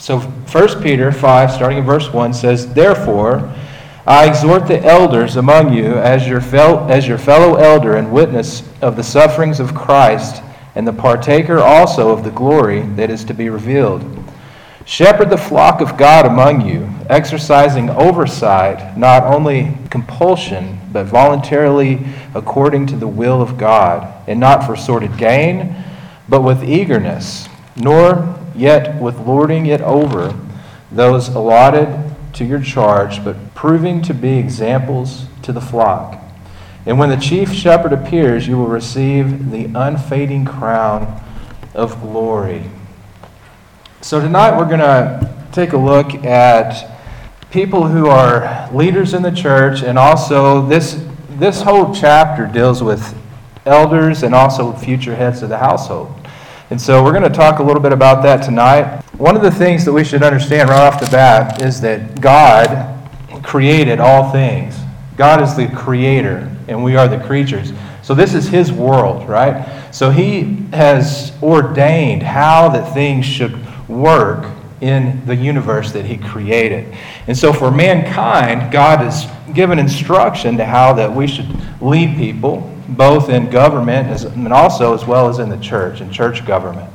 So 1 Peter 5, starting in verse 1, says, Therefore, I exhort the elders among you as your, fel- as your fellow elder and witness of the sufferings of Christ, and the partaker also of the glory that is to be revealed. Shepherd the flock of God among you, exercising oversight, not only compulsion, but voluntarily according to the will of God, and not for sordid gain, but with eagerness, nor yet with lording it over those allotted to your charge, but proving to be examples to the flock. And when the chief shepherd appears, you will receive the unfading crown of glory. So tonight we're going to take a look at people who are leaders in the church, and also this, this whole chapter deals with elders and also future heads of the household. And so we're going to talk a little bit about that tonight. One of the things that we should understand right off the bat is that God created all things. God is the creator, and we are the creatures. So this is His world, right? So He has ordained how that things should work in the universe that He created. And so for mankind, God has given instruction to how that we should lead people both in government as, and also as well as in the church, in church government.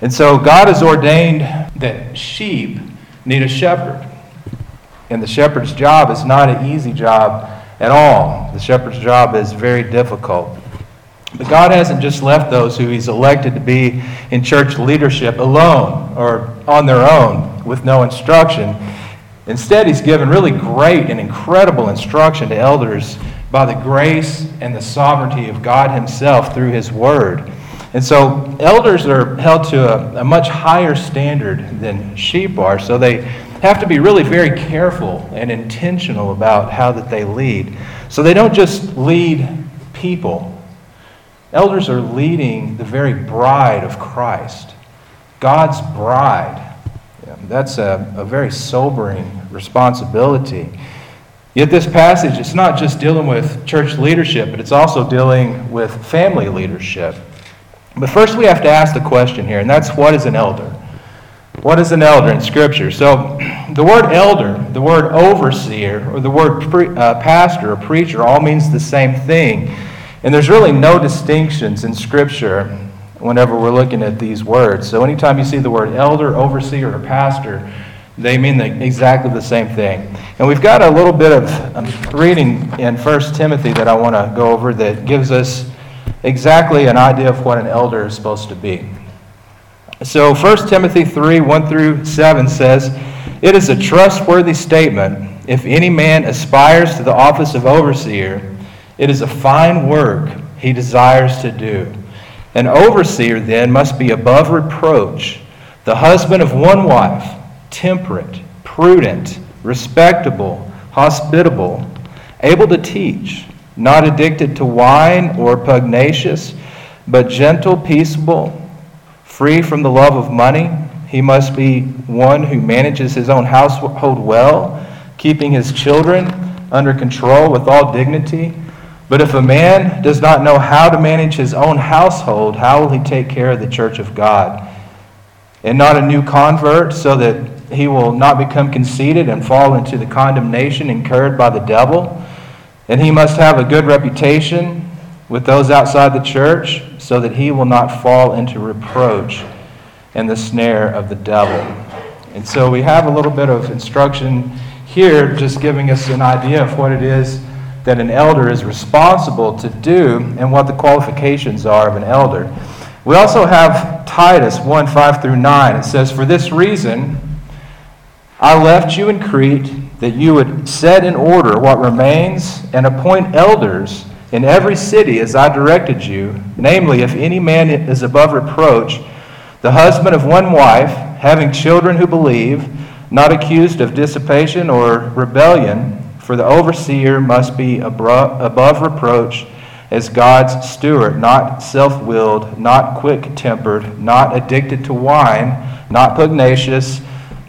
And so God has ordained that sheep need a shepherd. And the shepherd's job is not an easy job at all. The shepherd's job is very difficult. But God hasn't just left those who He's elected to be in church leadership alone or on their own with no instruction. Instead, He's given really great and incredible instruction to elders by the grace and the sovereignty of God Himself through His Word. And so, elders are held to a, a, much higher standard than sheep are, so they have to be really very careful and intentional about how that they lead. So they don't just lead people. Elders are leading the very bride of Christ, God's bride. That's a, a very sobering responsibility. Yet, this passage, it's not just dealing with church leadership, but it's also dealing with family leadership. But first, we have to ask the question here, and that's what is an elder? What is an elder in Scripture? So, the word elder, the word overseer, or the word pre- uh, pastor or preacher all means the same thing. And there's really no distinctions in Scripture whenever we're looking at these words. So, anytime you see the word elder, overseer, or pastor, they mean the, exactly the same thing. And we've got a little bit of um, reading in 1 Timothy that I want to go over that gives us exactly an idea of what an elder is supposed to be. So 1 Timothy 3 1 through 7 says, It is a trustworthy statement. If any man aspires to the office of overseer, it is a fine work he desires to do. An overseer then must be above reproach, the husband of one wife temperate, prudent, respectable, hospitable, able to teach, not addicted to wine or pugnacious, but gentle, peaceable, free from the love of money. He must be one who manages his own household well, keeping his children under control with all dignity. But if a man does not know how to manage his own household, how will he take care of the church of God? And not a new convert, so that he will not become conceited and fall into the condemnation incurred by the devil. And he must have a good reputation with those outside the church so that he will not fall into reproach and the snare of the devil. And so we have a little bit of instruction here, just giving us an idea of what it is that an elder is responsible to do and what the qualifications are of an elder. We also have Titus 1 5 through 9. It says, For this reason, I left you in Crete that you would set in order what remains and appoint elders in every city as I directed you. Namely, if any man is above reproach, the husband of one wife, having children who believe, not accused of dissipation or rebellion, for the overseer must be above reproach as God's steward, not self willed, not quick tempered, not addicted to wine, not pugnacious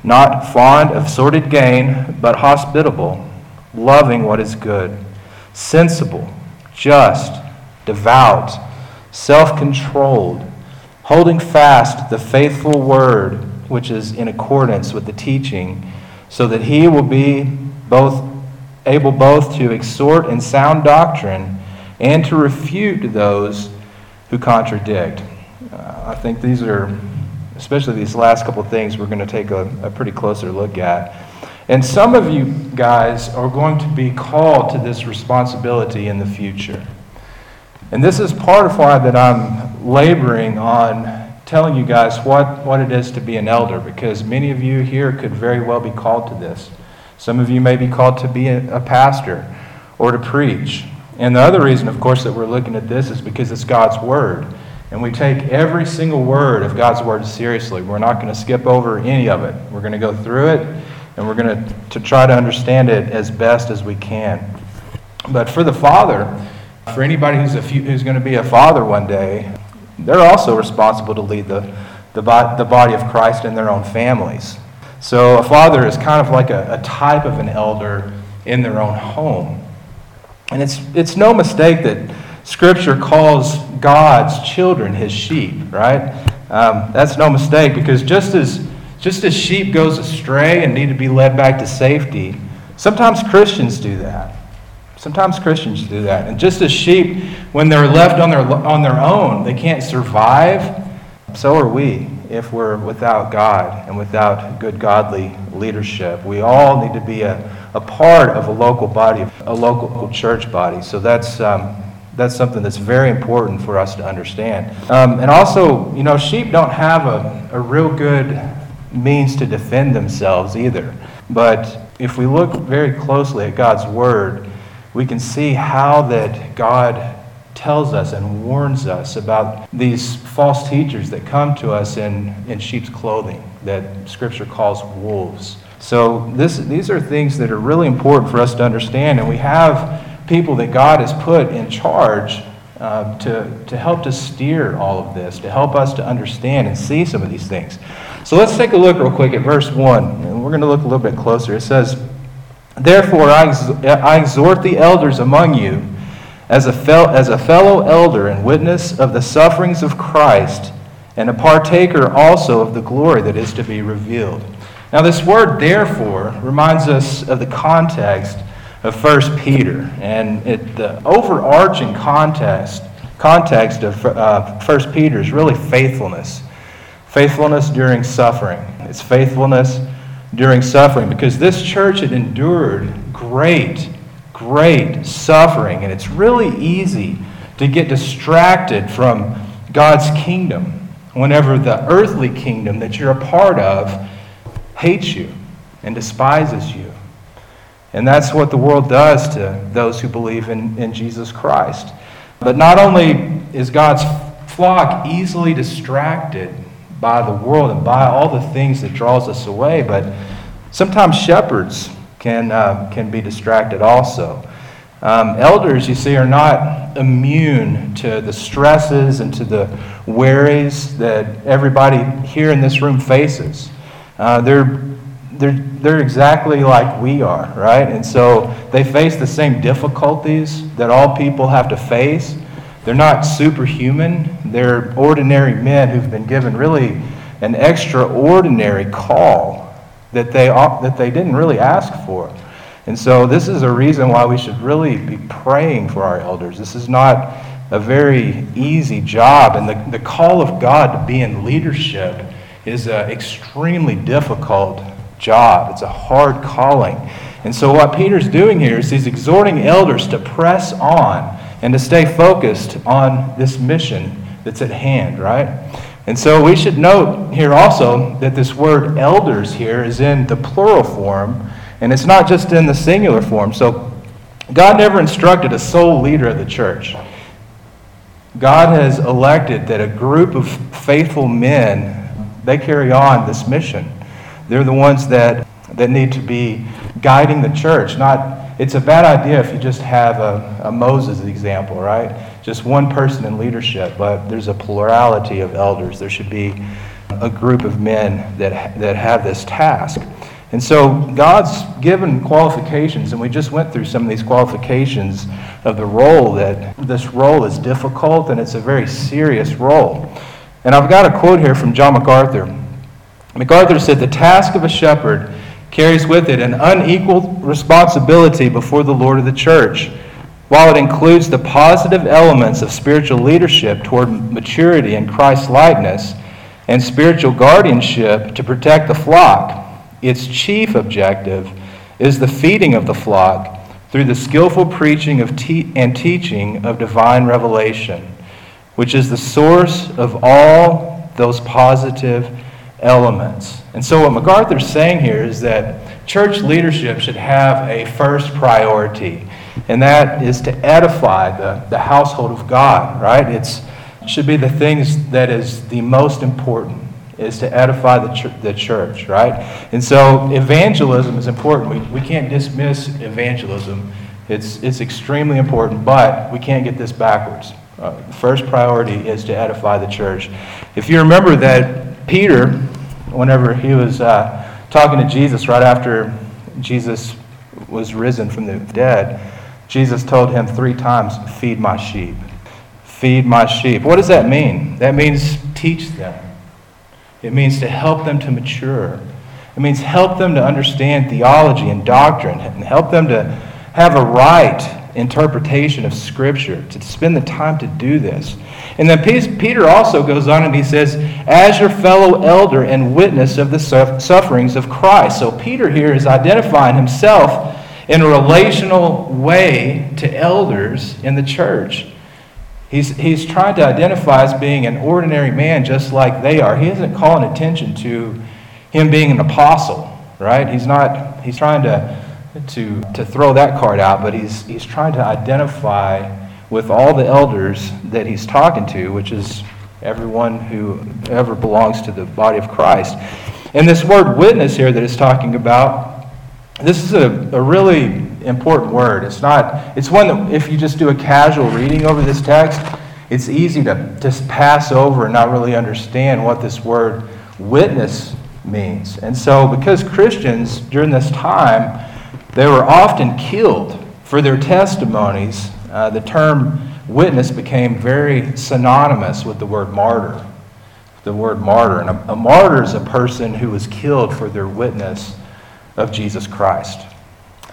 not fond of sordid gain, but hospitable, loving what is good, sensible, just, devout, self controlled, holding fast the faithful word which is in accordance with the teaching, so that he will be both able both to exhort in sound doctrine and to refute those who contradict. Uh, I think these are, especially these last couple things, we're going to take a, a pretty closer look at. And some of you guys are going to be called to this responsibility in the future. And this is part of why that I'm laboring on telling you guys what, what it is to be an elder, because many of you here could very well be called to this. Some of you may be called to be a, a pastor or to preach. And the other reason, of course, that we're looking at this is because it's God's Word. And we take every single word of God's Word seriously. We're not going to skip over any of it. We're going to go through it, and we're going to, to try to understand it as best as we can. But for the Father, for anybody who's, a few, who's going to be a father one day, they're also responsible to lead the, the, the body of Christ in their own families. So a father is kind of like a, a type of an elder in their own home. And it's, it's no mistake that Scripture calls God's children his sheep, right? Um, that's no mistake because just as, just as sheep goes astray and need to be led back to safety, sometimes Christians do that. Sometimes Christians do that. And just as sheep, when they're left on their, on their own, they can't survive, so are we if we're without God and without good godly leadership. We all need to be a, a part of a local body, a local church body. So that's, um, that's something that's very important for us to understand. Um, and also, you know, sheep don't have a, a real good means to defend themselves either. But if we look very closely at God's word, we can see how that God tells us and warns us about these false teachers that come to us in, in sheep's clothing that Scripture calls wolves. So this, these are things that are really important for us to understand, and we have people that God has put in charge uh, to, to help to steer all of this, to help us to understand and see some of these things. So let's take a look real quick at verse 1, and we're going to look a little bit closer. It says, Therefore, I, ex- I exhort the elders among you, as a, fel- as a fellow elder and witness of the sufferings of Christ, and a partaker also of the glory that is to be revealed. Now, this word, therefore, reminds us of the context of 1 Peter. And it, the overarching context, context of uh, 1 Peter is really faithfulness. Faithfulness during suffering. It's faithfulness during suffering because this church had endured great, great suffering. And it's really easy to get distracted from God's kingdom whenever the earthly kingdom that you're a part of hates you and despises you. And that's what the world does to those who believe in, in Jesus Christ. But not only is God's flock easily distracted by the world and by all the things that draws us away, but sometimes shepherds can, uh, can be distracted also. Um, elders, you see, are not immune to the stresses and to the worries that everybody here in this room faces. Uh, they're, they're, they're exactly like we are, right? And so they face the same difficulties that all people have to face. They're not superhuman. They're ordinary men who've been given really an extraordinary call that they, that they didn't really ask for. And so this is a reason why we should really be praying for our elders. This is not a very easy job. And the, the call of God to be in leadership is an extremely difficult job. It's a hard calling. And so what Peter's doing here is he's exhorting elders to press on and to stay focused on this mission that's at hand, right? And so we should note here also that this word elders here is in the plural form, and it's not just in the singular form. So God never instructed a sole leader of the church. God has elected that a group of faithful men, they carry on this mission. They're the ones that, that need to be guiding the church, not it's a bad idea if you just have a, a Moses example, right? Just one person in leadership, but there's a plurality of elders. There should be a group of men that, that have this task. And so God's given qualifications, and we just went through some of these qualifications of the role that this role is difficult and it's a very serious role. And I've got a quote here from John MacArthur. MacArthur said the task of a shepherd carries with it an unequal responsibility before the Lord of the church. While it includes the positive elements of spiritual leadership toward maturity in Christ's likeness and spiritual guardianship to protect the flock, its chief objective is the feeding of the flock through the skillful preaching of te- and teaching of divine revelation, which is the source of all those positive elements. And so, what MacArthur's saying here is that church leadership should have a first priority, and that is to edify the, the household of God, right? It should be the things that is the most important is to edify the, ch- the church, right? And so evangelism is important. We, we can't dismiss evangelism. It's, it's extremely important, but we can't get this backwards. Uh, first priority is to edify the church. If you remember that Peter, whenever he was uh, talking to Jesus right after Jesus was risen from the dead, Jesus told him three times, Feed my sheep. Feed my sheep. What does that mean? That means teach them. It means to help them to mature. It means help them to understand theology and doctrine and help them to have a right interpretation of Scripture, to spend the time to do this. And then Peter also goes on and he says, as your fellow elder and witness of the sufferings of Christ. So Peter here is identifying himself in a relational way to elders in the church. He's, he's trying to identify as being an ordinary man just like they are. He isn't calling attention to him being an apostle, right? He's not, he's trying to to, to throw that card out, but he's, he's trying to identify with all the elders that he's talking to, which is everyone who ever belongs to the body of Christ. And this word witness here that it's talking about, this is a, a really important word. It's not, it's one that if you just do a casual reading over this text, it's easy to just pass over and not really understand what this word witness means. And so, because Christians during this time, they were often killed for their testimonies. Uh, the term witness became very synonymous with the word martyr. The word martyr. And a, a martyr is a person who was killed for their witness of Jesus Christ.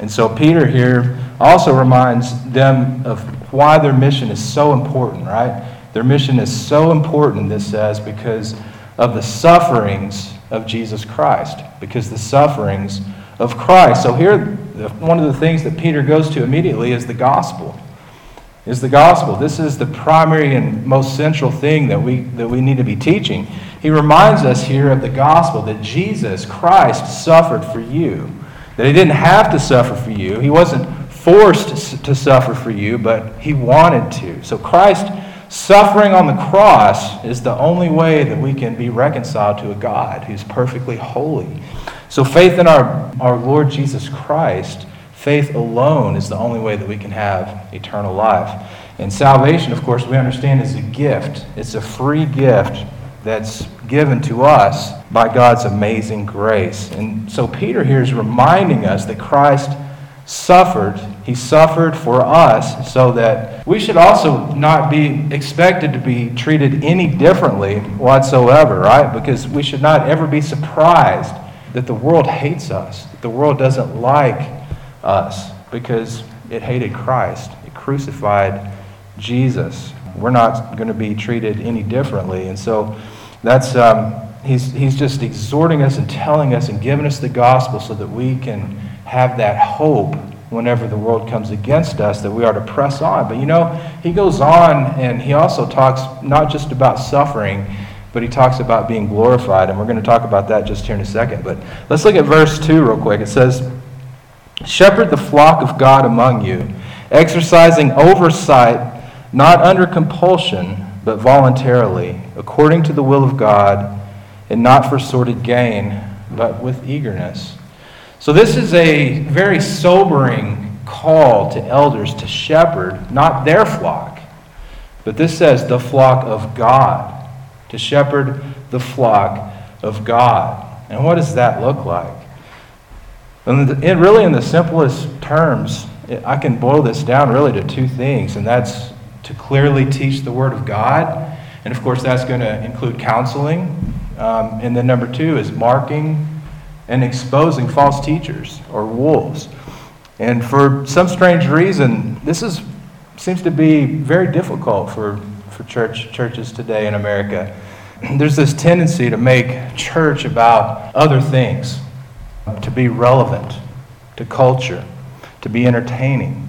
And so Peter here also reminds them of why their mission is so important, right? Their mission is so important, this says, because of the sufferings of Jesus Christ. Because the sufferings of Christ. So here, one of the things that Peter goes to immediately is the gospel. Is the gospel. This is the primary and most central thing that we, that we need to be teaching. He reminds us here of the gospel that Jesus, Christ, suffered for you. That he didn't have to suffer for you. He wasn't forced to suffer for you, but he wanted to. So Christ suffering on the cross is the only way that we can be reconciled to a God who's perfectly holy. So, faith in our, our Lord Jesus Christ, faith alone is the only way that we can have eternal life. And salvation, of course, we understand is a gift, it's a free gift that's given to us by God's amazing grace. And so, Peter here is reminding us that Christ suffered. He suffered for us so that we should also not be expected to be treated any differently whatsoever, right? Because we should not ever be surprised that the world hates us, that the world doesn't like us because it hated Christ. It crucified Jesus. We're not going to be treated any differently. And so that's, um, he's, he's just exhorting us and telling us and giving us the gospel so that we can have that hope whenever the world comes against us that we are to press on. But you know, he goes on and he also talks not just about suffering but he talks about being glorified, and we're going to talk about that just here in a second. But let's look at verse 2 real quick. It says, Shepherd the flock of God among you, exercising oversight, not under compulsion, but voluntarily, according to the will of God, and not for sordid gain, but with eagerness. So, this is a very sobering call to elders to shepherd, not their flock, but this says the flock of God to shepherd the flock of God. And what does that look like? And really, in the simplest terms, I can boil this down really to two things, and that's to clearly teach the Word of God. And of course, that's going to include counseling. Um, and then number two is marking and exposing false teachers or wolves. And for some strange reason, this is, seems to be very difficult for, for church, churches today in America. There's this tendency to make church about other things, to be relevant to culture, to be entertaining,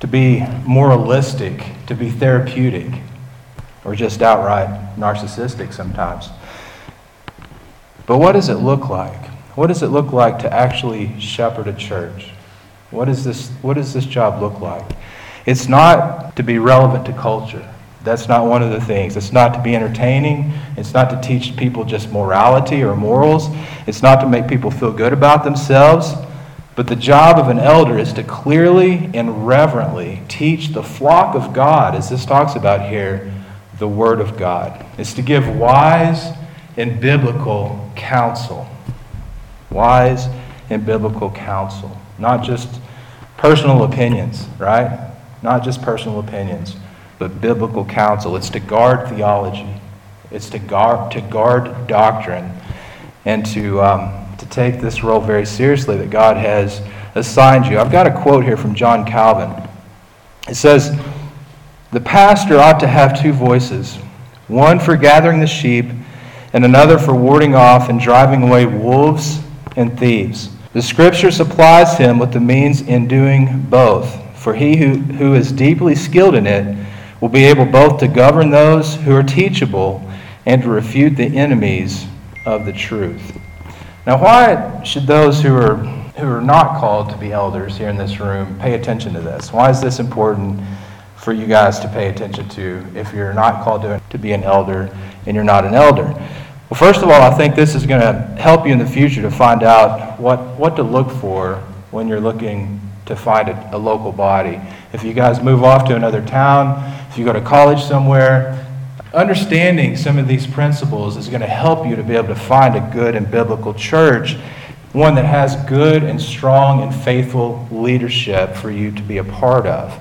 to be moralistic, to be therapeutic, or just outright narcissistic sometimes. But what does it look like? What does it look like to actually shepherd a church? What, is this, what does this job look like? It's not to be relevant to culture. That's not one of the things. It's not to be entertaining. It's not to teach people just morality or morals. It's not to make people feel good about themselves. But the job of an elder is to clearly and reverently teach the flock of God, as this talks about here, the Word of God. It's to give wise and biblical counsel wise and biblical counsel, not just personal opinions, right? Not just personal opinions, but biblical counsel. It's to guard theology, it's to guard, to guard doctrine, and to, um, to take this role very seriously that God has assigned you. I've got a quote here from John Calvin. It says, The pastor ought to have two voices one for gathering the sheep, and another for warding off and driving away wolves and thieves. The Scripture supplies him with the means in doing both, for he who, who is deeply skilled in it will be able both to govern those who are teachable and to refute the enemies of the truth. Now, why should those who are, who are not called to be elders here in this room pay attention to this? Why is this important for you guys to pay attention to if you're not called to, to be an elder and you're not an elder? Well, first of all, I think this is going to help you in the future to find out what, what to look for when you're looking to find a, a local body. If you guys move off to another town, if you go to college somewhere, understanding some of these principles is going to help you to be able to find a good and biblical church, one that has good and strong and faithful leadership for you to be a part of.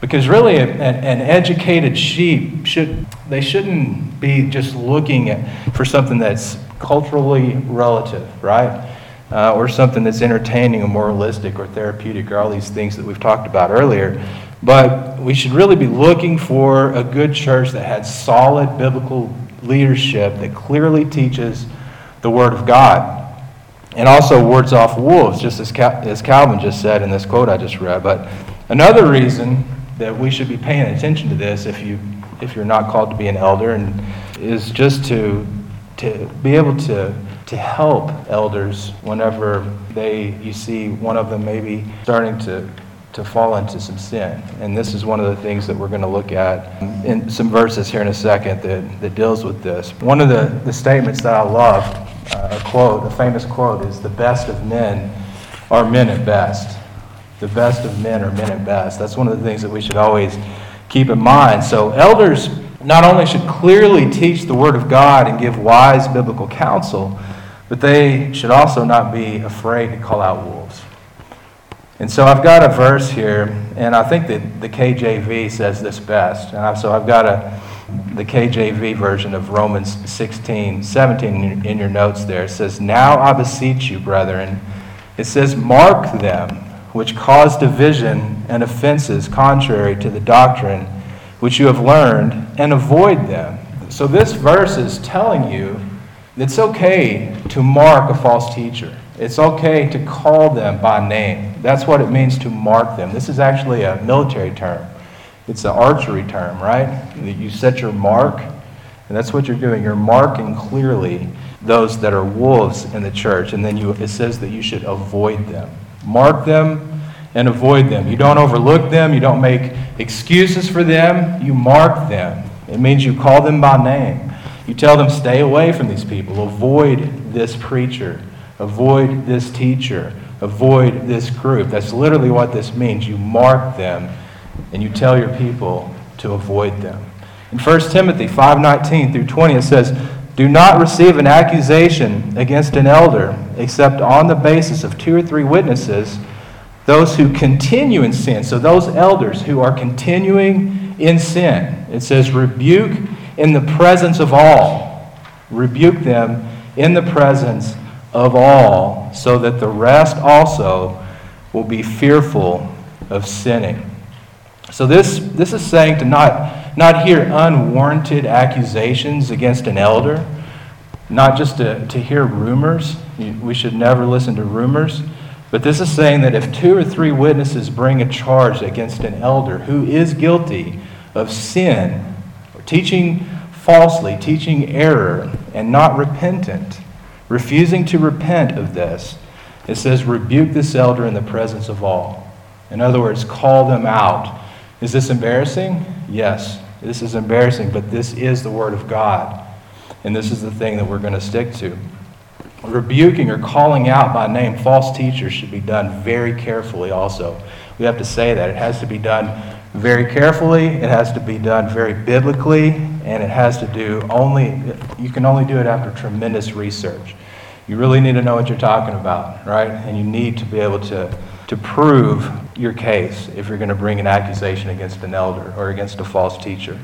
Because really, an, an educated sheep should they shouldn't be just looking at, for something that's culturally relative, right? Uh, or something that's entertaining or moralistic or therapeutic or all these things that we've talked about earlier. But we should really be looking for a good church that has solid biblical leadership that clearly teaches the Word of God and also wards off wolves, just as, Cal- as Calvin just said in this quote I just read. But another reason that we should be paying attention to this if you if you're not called to be an elder and is just to to be able to to help elders whenever they you see one of them maybe starting to to fall into some sin. And this is one of the things that we're going to look at in some verses here in a second that, that deals with this. One of the, the statements that I love, uh, a quote, a famous quote, is the best of men are men at best the best of men are men at best. That's one of the things that we should always keep in mind. So, elders not only should clearly teach the Word of God and give wise biblical counsel, but they should also not be afraid to call out wolves. And so I've got a verse here, and I think that the KJV says this best. And so I've got a, the KJV version of Romans 16, 17 in your notes there. It says, Now I beseech you, brethren. It says, Mark them which cause division and offenses contrary to the doctrine which you have learned, and avoid them. So, this verse is telling you it's okay to mark a false teacher. It's okay to call them by name. That's what it means to mark them. This is actually a military term. It's an archery term, right? You set your mark, and that's what you're doing. You're marking clearly those that are wolves in the church, and then you, it says that you should avoid them. Mark them and avoid them. You don't overlook them. You don't make excuses for them. You mark them. It means you call them by name. You tell them, stay away from these people. Avoid this preacher. Avoid this teacher. Avoid this group. That's literally what this means. You mark them and you tell your people to avoid them. In 1 Timothy 5:19 through 20 it says, "Do not receive an accusation against an elder except on the basis of two or three witnesses." Those who continue in sin. So, those elders who are continuing in sin. It says, rebuke in the presence of all. rebuke them in the presence of all, so that the rest also will be fearful of sinning. So this, this is saying to not, not hear unwarranted accusations against an elder, not just to, to hear rumors. We should never listen to rumors. But this is saying that if two or three witnesses bring a charge against an elder who is guilty of sin, teaching falsely, teaching error, and not repentant, refusing to repent of this, it says, rebuke this elder in the presence of all. In other words, call them out. Is this embarrassing? Yes, this is embarrassing, but this is the Word of God. And this is the thing that we're going to stick to. Rebuking or calling out by name false teachers should be done very carefully, also. We have to say that. It has to be done very carefully, it has to be done very biblically, and it has to do only, you can only do it after tremendous research. You really need to know what you're talking about, right? And you need to be able to, to prove your case if you're going to bring an accusation against an elder or against a false teacher.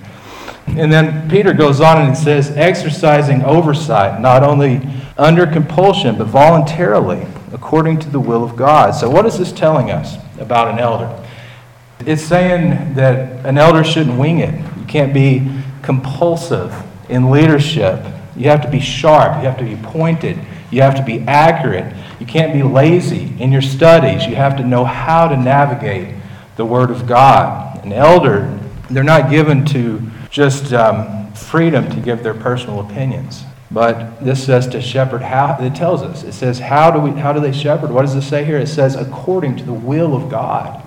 And then Peter goes on and says, exercising oversight, not only under compulsion, but voluntarily, according to the will of God. So, what is this telling us about an elder? It's saying that an elder shouldn't wing it. You can't be compulsive in leadership. You have to be sharp, you have to be pointed, you have to be accurate. You can't be lazy in your studies. You have to know how to navigate the Word of God. An elder, they're not given to just um, freedom to give their personal opinions. But this says to shepherd how it tells us. It says how do we how do they shepherd? What does it say here? It says according to the will of God.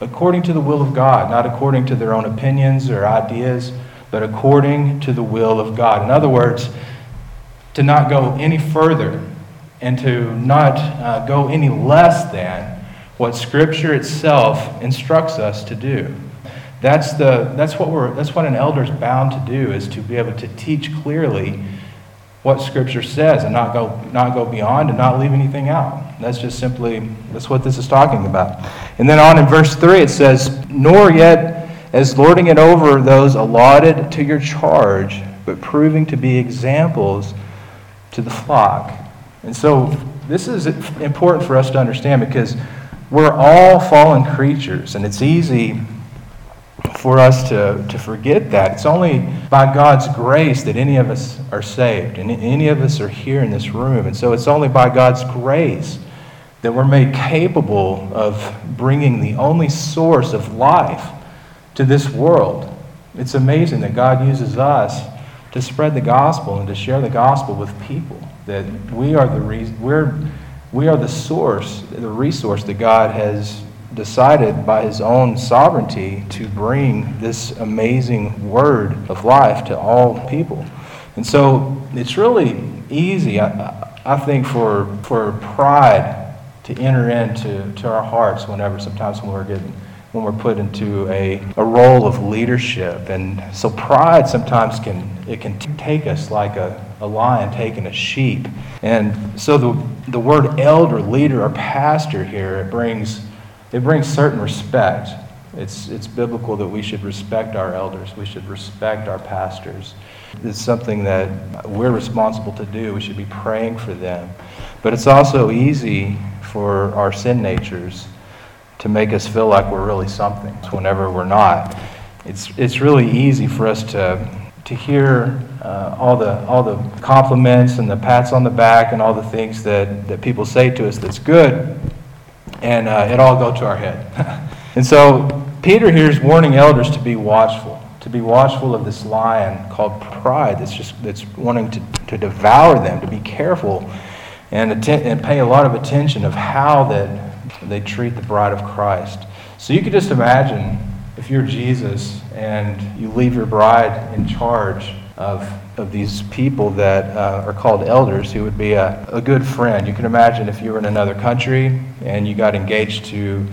According to the will of God, not according to their own opinions or ideas, but according to the will of God. In other words, to not go any further and to not uh, go any less than what Scripture itself instructs us to do. That's, the, that's, what we're, that's what an elder is bound to do, is to be able to teach clearly what Scripture says and not go, not go beyond and not leave anything out. That's just simply, that's what this is talking about. And then on in verse 3, it says, Nor yet as lording it over those allotted to your charge, but proving to be examples to the flock. And so this is important for us to understand because we're all fallen creatures, and it's easy for us to, to forget that. It's only by God's grace that any of us are saved, and any of us are here in this room. And so it's only by God's grace that we're made capable of bringing the only source of life to this world. It's amazing that God uses us to spread the gospel and to share the gospel with people. That we are the re- we're, we are the source, the resource that God has decided by his own sovereignty to bring this amazing word of life to all people. And so it's really easy, I, I think, for, for pride to enter into to our hearts whenever, sometimes when we're getting when we're put into a, a role of leadership. And so pride sometimes can it can take us like a, a lion taking a sheep. And so the, the word elder, leader, or pastor here, it brings it brings certain respect. It's, it's biblical that we should respect our elders. We should respect our pastors. It's something that we're responsible to do. We should be praying for them. But it's also easy for our sin natures to make us feel like we're really something whenever we're not. It's, it's really easy for us to, to hear uh, all, the, all the compliments and the pats on the back and all the things that, that people say to us that's good, and uh, it all go to our head. and so Peter here is warning elders to be watchful, to be watchful of this lion called pride that's just that's wanting to, to devour them, to be careful and, atten- and pay a lot of attention of how that they treat the bride of Christ. So you could just imagine if you're Jesus and you leave your bride in charge of, of these people that uh, are called elders, who would be a, a good friend. You can imagine if you were in another country and you got engaged to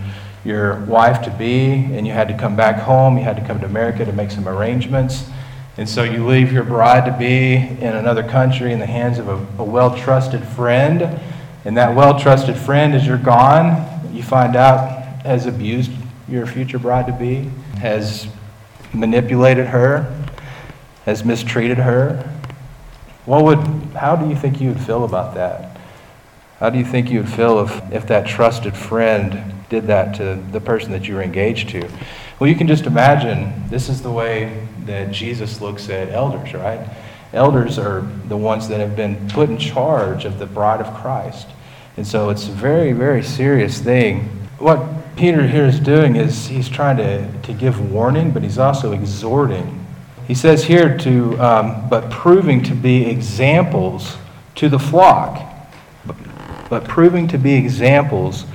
your wife to be and you had to come back home, you had to come to America to make some arrangements. And so you leave your bride to be in another country in the hands of a, a well trusted friend. And that well trusted friend, as you're gone, you find out has abused your future bride to be, has manipulated her, has mistreated her, What would, how do you think you would feel about that? How do you think you would feel if, if that trusted friend did that to the person that you were engaged to? Well, you can just imagine this is the way that Jesus looks at elders, right? Elders are the ones that have been put in charge of the bride of Christ. And so it's a very, very serious thing. What Peter here is doing is he's trying to, to give warning, but he's also exhorting. He says here to, um, but proving to be examples to the flock. But proving to be examples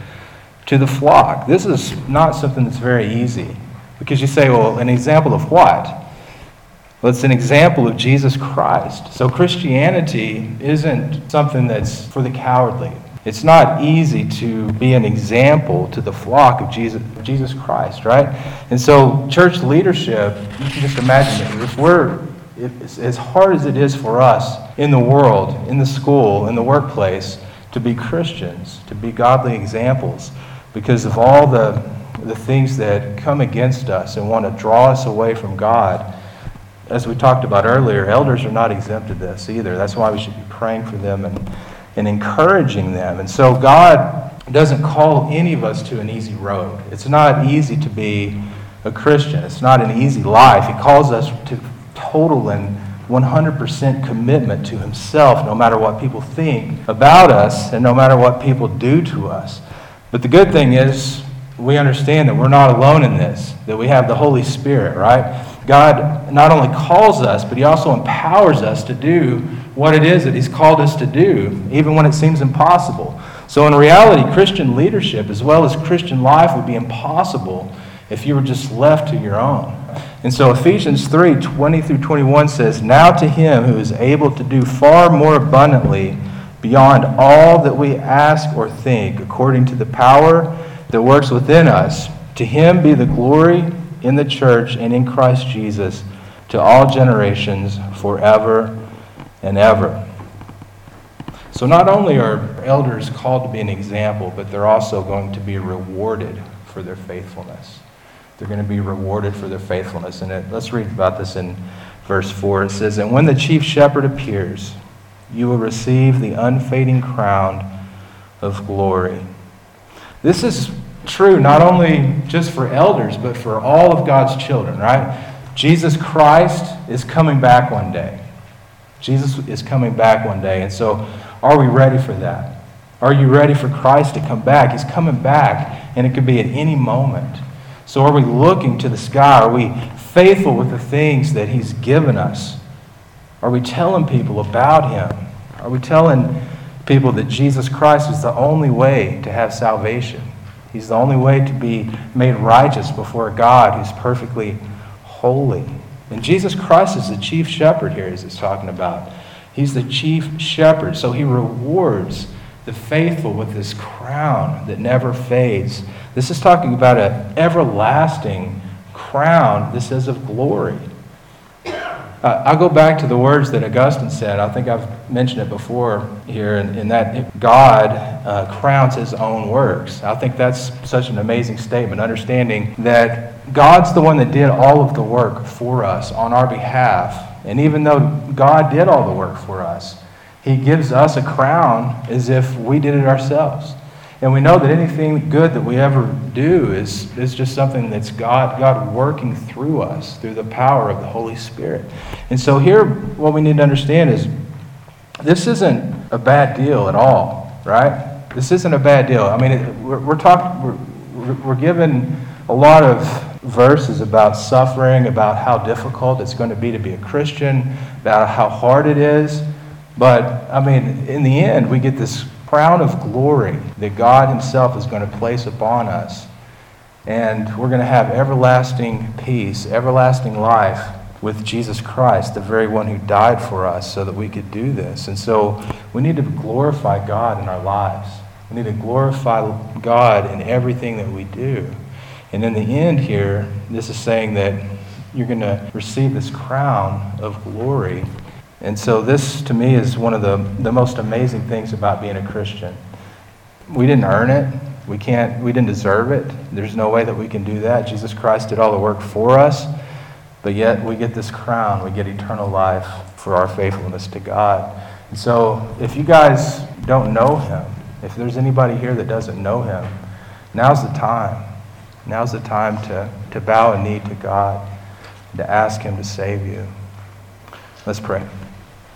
to the flock. This is not something that's very easy. Because you say, well, an example of what? Well, it's an example of Jesus Christ. So Christianity isn't something that's for the cowardly. It's not easy to be an example to the flock of Jesus, Jesus Christ, right? And so, church leadership, you can just imagine it. If we're, if, as hard as it is for us in the world, in the school, in the workplace, to be Christians, to be godly examples, because of all the, the things that come against us and want to draw us away from God. As we talked about earlier, elders are not exempted this either. That's why we should be praying for them and and encouraging them. And so God doesn't call any of us to an easy road. It's not easy to be a Christian, it's not an easy life. He calls us to total and 100% commitment to Himself, no matter what people think about us and no matter what people do to us. But the good thing is, we understand that we're not alone in this, that we have the Holy Spirit, right? God not only calls us, but He also empowers us to do what it is that He's called us to do, even when it seems impossible. So, in reality, Christian leadership as well as Christian life would be impossible if you were just left to your own. And so, Ephesians 3 20 through 21 says, Now to Him who is able to do far more abundantly beyond all that we ask or think, according to the power that works within us, to Him be the glory in the church and in Christ Jesus to all generations forever and ever. So, not only are elders called to be an example, but they're also going to be rewarded for their faithfulness. They're going to be rewarded for their faithfulness. And it, let's read about this in verse 4. It says, And when the chief shepherd appears, you will receive the unfading crown of glory. This is true not only just for elders, but for all of God's children, right? Jesus Christ is coming back one day. Jesus is coming back one day. And so, are we ready for that? Are you ready for Christ to come back? He's coming back, and it could be at any moment. So, are we looking to the sky? Are we faithful with the things that He's given us? Are we telling people about Him? Are we telling people that Jesus Christ is the only way to have salvation? He's the only way to be made righteous before God who's perfectly holy. And Jesus Christ is the chief shepherd here, as talking about. He's the chief shepherd, so he rewards the faithful with this crown that never fades. This is talking about an everlasting crown, this is of glory. Uh, I'll go back to the words that Augustine said. I think I've mentioned it before here, in, in that God uh, crowns his own works. I think that's such an amazing statement, understanding that God's the one that did all of the work for us on our behalf. And even though God did all the work for us, he gives us a crown as if we did it ourselves. And we know that anything good that we ever do is, is just something that's God, God working through us through the power of the Holy Spirit. And so, here, what we need to understand is this isn't a bad deal at all, right? This isn't a bad deal. I mean, it, we're, we're we're, we're given a lot of verses about suffering, about how difficult it's going to be to be a Christian, about how hard it is. But, I mean, in the end, we get this crown of glory that God Himself is going to place upon us. And we're going to have everlasting peace, everlasting life with Jesus Christ, the very one who died for us so that we could do this. And so we need to glorify God in our lives. We need to glorify God in everything that we do. And in the end, here, this is saying that you're going to receive this crown of glory and so, this to me is one of the, the most amazing things about being a Christian. We didn't earn it, we, can't, we didn't deserve it. There's no way that we can do that. Jesus Christ did all the work for us, but yet we get this crown, we get eternal life for our faithfulness to God. And so, if you guys don't know him, if there's anybody here that doesn't know him, now's the time. Now's the time to, to bow a knee to God, to ask him to save you. Let's pray.